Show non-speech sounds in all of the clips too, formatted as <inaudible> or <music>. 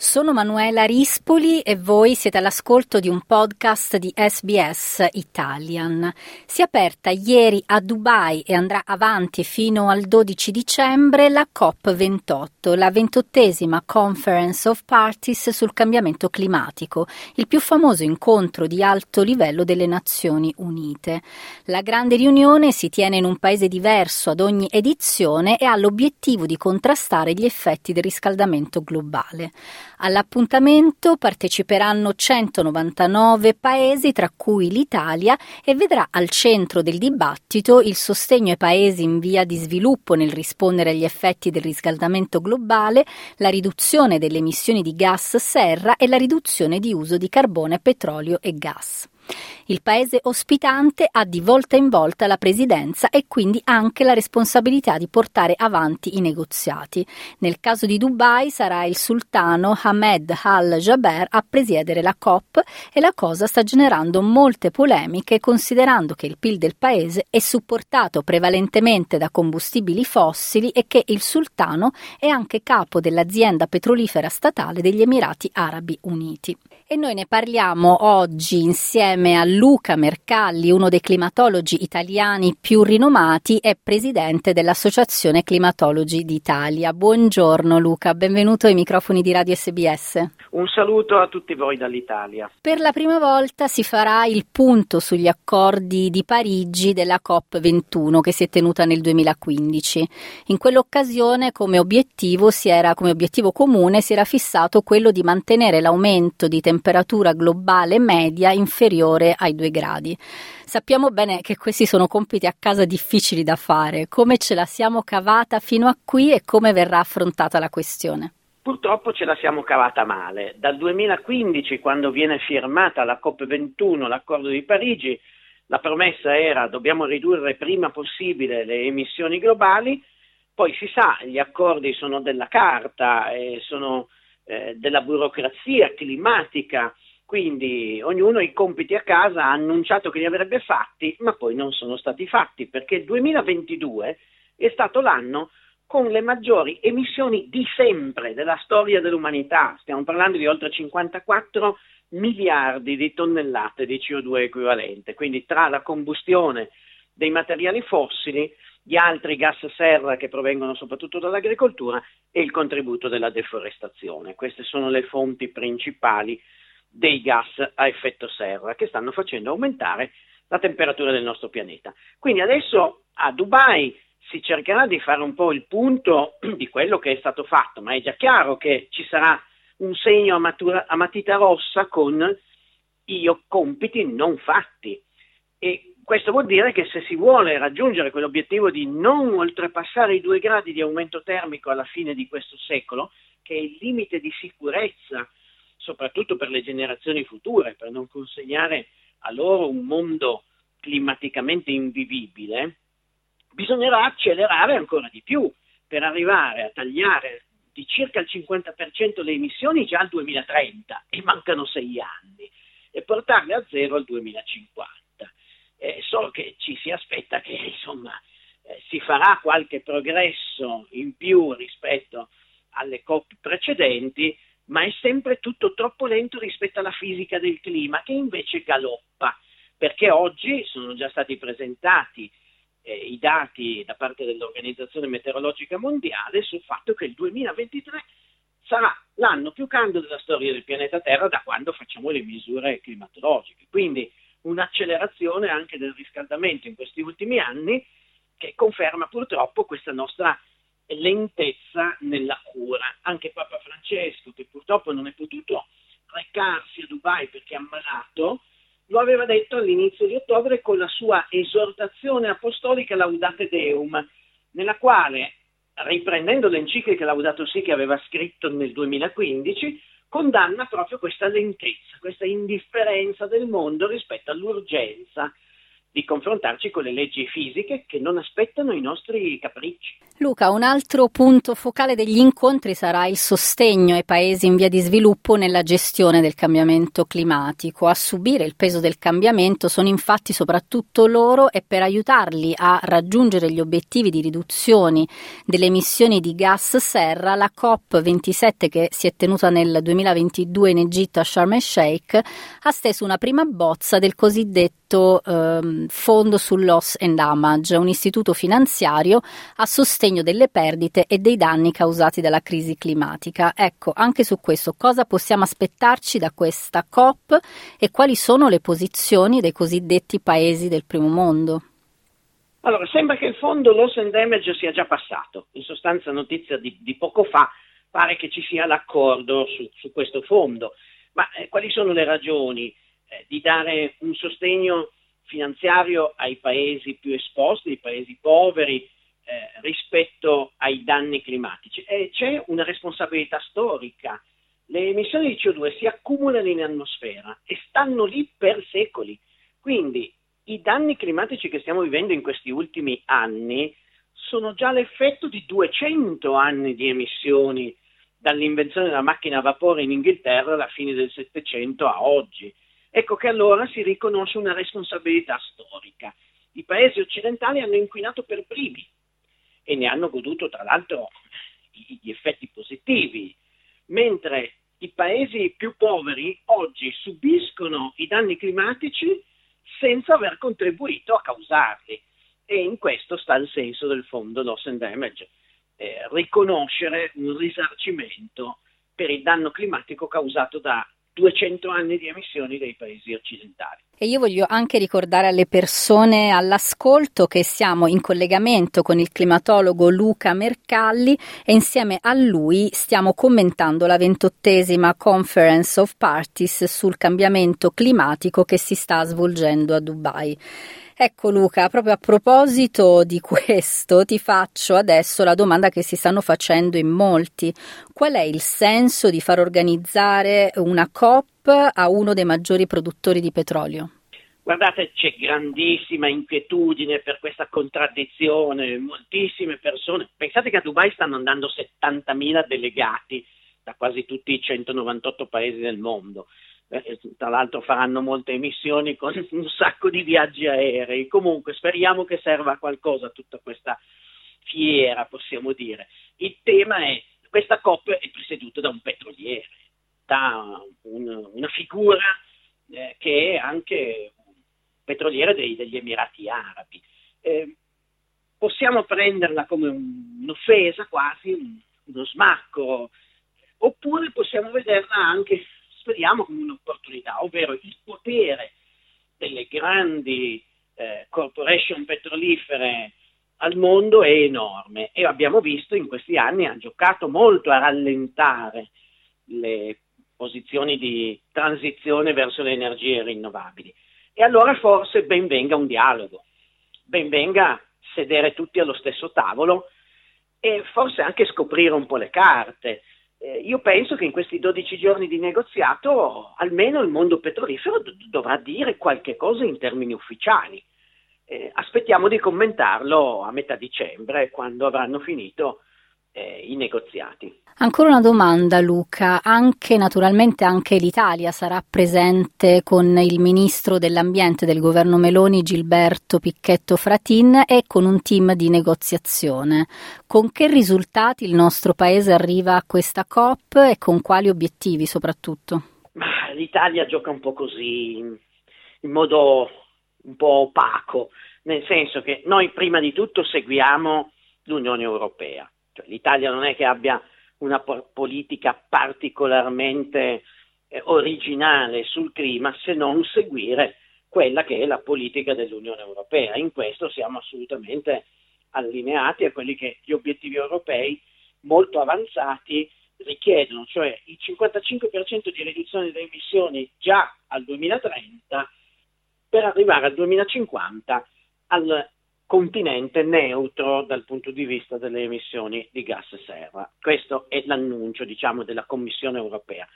Sono Manuela Rispoli e voi siete all'ascolto di un podcast di SBS Italian. Si è aperta ieri a Dubai e andrà avanti fino al 12 dicembre la COP28, la ventottesima Conference of Parties sul cambiamento climatico, il più famoso incontro di alto livello delle Nazioni Unite. La grande riunione si tiene in un paese diverso ad ogni edizione e ha l'obiettivo di contrastare gli effetti del riscaldamento globale. All'appuntamento parteciperanno 199 paesi, tra cui l'Italia, e vedrà al centro del dibattito il sostegno ai paesi in via di sviluppo nel rispondere agli effetti del riscaldamento globale, la riduzione delle emissioni di gas serra e la riduzione di uso di carbone, petrolio e gas. Il paese ospitante ha di volta in volta la presidenza e quindi anche la responsabilità di portare avanti i negoziati. Nel caso di Dubai sarà il sultano Ahmed Al-Jaber a presiedere la COP e la cosa sta generando molte polemiche considerando che il PIL del paese è supportato prevalentemente da combustibili fossili e che il sultano è anche capo dell'azienda petrolifera statale degli Emirati Arabi Uniti. E noi ne parliamo oggi insieme a Luca Mercalli, uno dei climatologi italiani più rinomati e presidente dell'Associazione Climatologi d'Italia. Buongiorno Luca, benvenuto ai microfoni di Radio SBS. Un saluto a tutti voi dall'Italia. Per la prima volta si farà il punto sugli accordi di Parigi della COP21 che si è tenuta nel 2015. In quell'occasione come obiettivo, era, come obiettivo comune si era fissato quello di mantenere l'aumento di temperatura globale media inferiore ai 2 gradi. Sappiamo bene che questi sono compiti a casa difficili da fare. Come ce la siamo cavata fino a qui e come verrà affrontata la questione? Purtroppo ce la siamo cavata male. Dal 2015, quando viene firmata la COP21, l'accordo di Parigi, la promessa era dobbiamo ridurre prima possibile le emissioni globali, poi si sa, gli accordi sono della carta, sono eh, della burocrazia climatica, quindi ognuno i compiti a casa ha annunciato che li avrebbe fatti, ma poi non sono stati fatti, perché il 2022 è stato l'anno con le maggiori emissioni di sempre della storia dell'umanità. Stiamo parlando di oltre 54 miliardi di tonnellate di CO2 equivalente, quindi tra la combustione dei materiali fossili, gli altri gas serra che provengono soprattutto dall'agricoltura e il contributo della deforestazione. Queste sono le fonti principali dei gas a effetto serra che stanno facendo aumentare la temperatura del nostro pianeta. Quindi adesso a Dubai si cercherà di fare un po' il punto di quello che è stato fatto, ma è già chiaro che ci sarà un segno a, matura, a matita rossa con i compiti non fatti. E questo vuol dire che se si vuole raggiungere quell'obiettivo di non oltrepassare i due gradi di aumento termico alla fine di questo secolo, che è il limite di sicurezza, soprattutto per le generazioni future, per non consegnare a loro un mondo climaticamente invivibile, bisognerà accelerare ancora di più per arrivare a tagliare di circa il 50% le emissioni già al 2030 e mancano sei anni e portarle a zero al 2050. Eh, solo che ci si aspetta che insomma eh, si farà qualche progresso in più rispetto alle COP precedenti, ma è sempre tutto troppo lento rispetto alla fisica del clima che invece galoppa, perché oggi sono già stati presentati eh, i dati da parte dell'Organizzazione Meteorologica Mondiale sul fatto che il 2023 sarà l'anno più caldo della storia del pianeta Terra da quando facciamo le misure climatologiche. Quindi un'accelerazione anche del riscaldamento in questi ultimi anni che conferma purtroppo questa nostra lentezza nella cura. Anche Papa Francesco, che purtroppo non è potuto recarsi a Dubai perché è ammalato, lo aveva detto all'inizio di ottobre con la sua esortazione apostolica Laudate Deum, nella quale, riprendendo l'enciclica Laudato Si che aveva scritto nel 2015, condanna proprio questa lentezza, questa indifferenza del mondo rispetto all'urgenza di confrontarci con le leggi fisiche che non aspettano i nostri capricci. Luca, un altro punto focale degli incontri sarà il sostegno ai paesi in via di sviluppo nella gestione del cambiamento climatico. A subire il peso del cambiamento sono infatti soprattutto loro e per aiutarli a raggiungere gli obiettivi di riduzione delle emissioni di gas serra, la COP27 che si è tenuta nel 2022 in Egitto a Sharm el Sheikh ha steso una prima bozza del cosiddetto eh, Fondo sul Loss and Damage, un istituto finanziario a sostegno delle perdite e dei danni causati dalla crisi climatica. Ecco, anche su questo cosa possiamo aspettarci da questa COP e quali sono le posizioni dei cosiddetti paesi del primo mondo? Allora, sembra che il fondo loss and damage sia già passato. In sostanza, notizia di, di poco fa, pare che ci sia l'accordo su, su questo fondo. Ma eh, quali sono le ragioni eh, di dare un sostegno finanziario ai paesi più esposti, ai paesi poveri, eh, rispetto ai danni climatici? E c'è una responsabilità storica. Le emissioni di CO2 si accumulano in atmosfera e stanno lì per secoli. Quindi i danni climatici che stiamo vivendo in questi ultimi anni sono già l'effetto di 200 anni di emissioni dall'invenzione della macchina a vapore in Inghilterra alla fine del Settecento a oggi. Ecco che allora si riconosce una responsabilità storica. I paesi occidentali hanno inquinato per primi e ne hanno goduto tra l'altro gli effetti positivi, mentre i paesi più poveri oggi subiscono i danni climatici senza aver contribuito a causarli. E in questo sta il senso del fondo loss and damage, eh, riconoscere un risarcimento per il danno climatico causato da 200 anni di emissioni dei paesi occidentali. E io voglio anche ricordare alle persone all'ascolto che siamo in collegamento con il climatologo Luca Mercalli e insieme a lui stiamo commentando la ventottesima Conference of Parties sul cambiamento climatico che si sta svolgendo a Dubai. Ecco Luca, proprio a proposito di <laughs> questo ti faccio adesso la domanda che si stanno facendo in molti. Qual è il senso di far organizzare una COP a uno dei maggiori produttori di petrolio? Guardate, c'è grandissima inquietudine per questa contraddizione, moltissime persone. Pensate che a Dubai stanno andando 70.000 delegati da quasi tutti i 198 paesi del mondo eh, tra l'altro faranno molte emissioni con <laughs> un sacco di viaggi aerei. Comunque speriamo che serva a qualcosa tutta questa fiera, possiamo dire. Il tema è questa COP è presieduta da un petroliere, da un, una figura eh, che è anche un petroliere dei, degli Emirati Arabi. Eh, possiamo prenderla come un'offesa quasi, un, uno smacco, oppure possiamo vederla anche speriamo come un'opportunità, ovvero il potere delle grandi eh, corporation petrolifere al mondo è enorme e abbiamo visto in questi anni ha giocato molto a rallentare le posizioni di transizione verso le energie rinnovabili. E allora forse ben venga un dialogo, ben venga sedere tutti allo stesso tavolo e forse anche scoprire un po' le carte, eh, io penso che in questi 12 giorni di negoziato almeno il mondo petrolifero d- dovrà dire qualche cosa in termini ufficiali. Eh, aspettiamo di commentarlo a metà dicembre, quando avranno finito eh, i negoziati. Ancora una domanda Luca, anche naturalmente anche l'Italia sarà presente con il ministro dell'ambiente del governo Meloni Gilberto Picchetto Fratin e con un team di negoziazione. Con che risultati il nostro paese arriva a questa COP e con quali obiettivi soprattutto? Ma L'Italia gioca un po' così, in modo un po' opaco, nel senso che noi prima di tutto seguiamo l'Unione Europea cioè, L'Italia non è che abbia una po- politica particolarmente eh, originale sul clima se non seguire quella che è la politica dell'Unione Europea. In questo siamo assolutamente allineati a quelli che gli obiettivi europei molto avanzati richiedono, cioè il 55% di riduzione delle emissioni già al 2030 per arrivare al 2050 al continente neutro dal punto di vista delle emissioni di gas serra. Questo è l'annuncio, diciamo, della Commissione europea.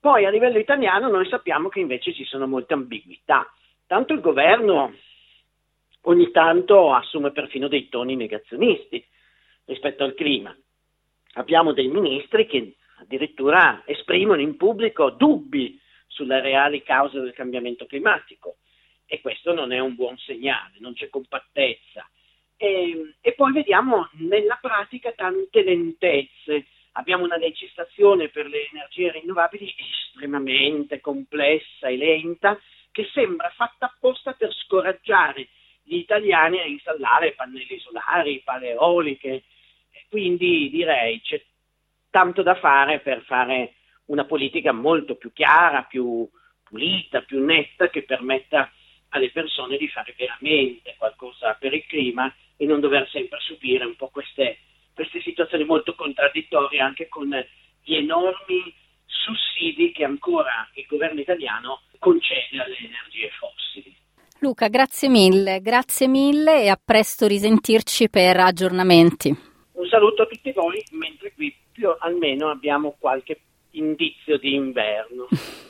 Poi a livello italiano noi sappiamo che invece ci sono molte ambiguità. Tanto il governo ogni tanto assume perfino dei toni negazionisti rispetto al clima. Abbiamo dei ministri che addirittura esprimono in pubblico dubbi sulle reali cause del cambiamento climatico e questo non è un buon segnale, non c'è compattezza. E, e poi vediamo nella pratica tante lentezze. Abbiamo una legislazione per le energie rinnovabili estremamente complessa e lenta che sembra fatta apposta per scoraggiare gli italiani a installare pannelli solari, pale eoliche. Quindi direi c'è tanto da fare per fare una politica molto più chiara, più pulita, più netta, che permetta alle persone di fare veramente qualcosa per il clima e non dover sempre subire un po' queste, queste situazioni molto contraddittorie anche con gli enormi sussidi che ancora il governo italiano concede alle energie fossili. Luca, grazie mille, grazie mille e a presto risentirci per aggiornamenti. Un saluto a tutti voi, mentre qui più almeno abbiamo qualche indizio di inverno. <laughs>